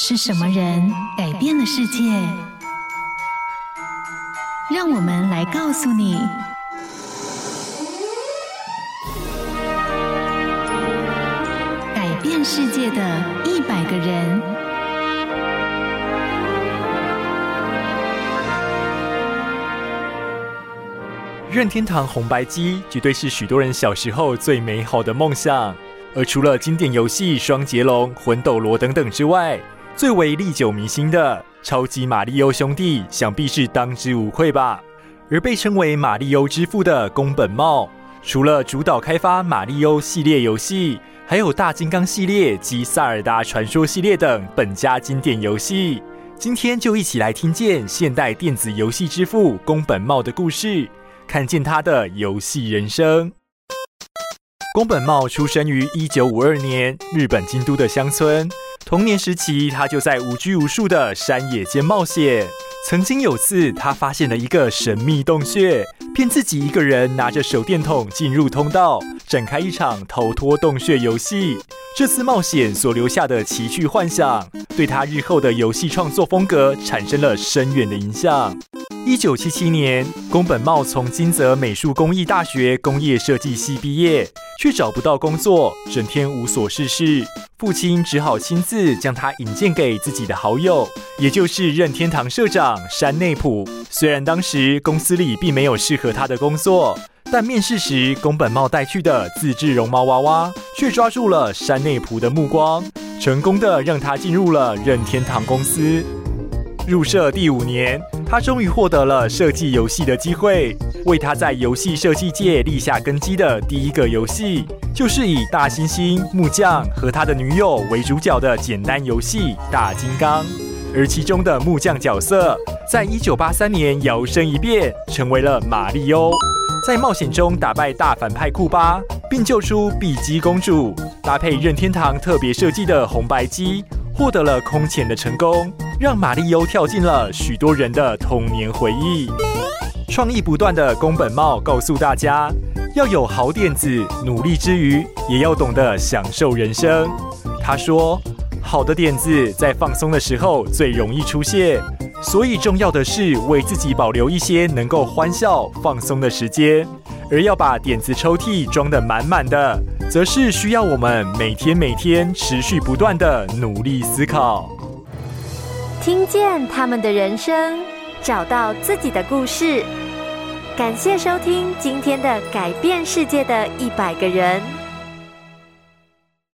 是什么人改变了世界？让我们来告诉你：改变世界的一百个人。任天堂红白机绝对是许多人小时候最美好的梦想。而除了经典游戏《双截龙》《魂斗罗》等等之外，最为历久弥新的超级玛利欧兄弟，想必是当之无愧吧。而被称为玛利欧之父的宫本茂，除了主导开发玛利欧系列游戏，还有大金刚系列及塞尔达传说系列等本家经典游戏。今天就一起来听见现代电子游戏之父宫本茂的故事，看见他的游戏人生。宫本茂出生于一九五二年日本京都的乡村。童年时期，他就在无拘无束的山野间冒险。曾经有次，他发现了一个神秘洞穴，便自己一个人拿着手电筒进入通道，展开一场逃脱洞穴游戏。这次冒险所留下的奇趣幻想，对他日后的游戏创作风格产生了深远的影响。一九七七年，宫本茂从金泽美术工艺大学工业设计系毕业，却找不到工作，整天无所事事。父亲只好亲自将他引荐给自己的好友，也就是任天堂社长山内溥。虽然当时公司里并没有适合他的工作，但面试时宫本茂带去的自制绒毛娃娃却抓住了山内溥的目光，成功的让他进入了任天堂公司。入社第五年，他终于获得了设计游戏的机会，为他在游戏设计界立下根基的第一个游戏。就是以大猩猩木匠和他的女友为主角的简单游戏《大金刚》，而其中的木匠角色，在一九八三年摇身一变成为了玛利欧，在冒险中打败大反派库巴，并救出碧姬公主，搭配任天堂特别设计的红白机，获得了空前的成功，让玛利欧跳进了许多人的童年回忆。创意不断的宫本茂告诉大家。要有好点子，努力之余也要懂得享受人生。他说：“好的点子在放松的时候最容易出现，所以重要的是为自己保留一些能够欢笑、放松的时间。而要把点子抽屉装得满满的，则是需要我们每天每天持续不断的努力思考。听见他们的人生，找到自己的故事。”感谢收听今天的改变世界的一百个人。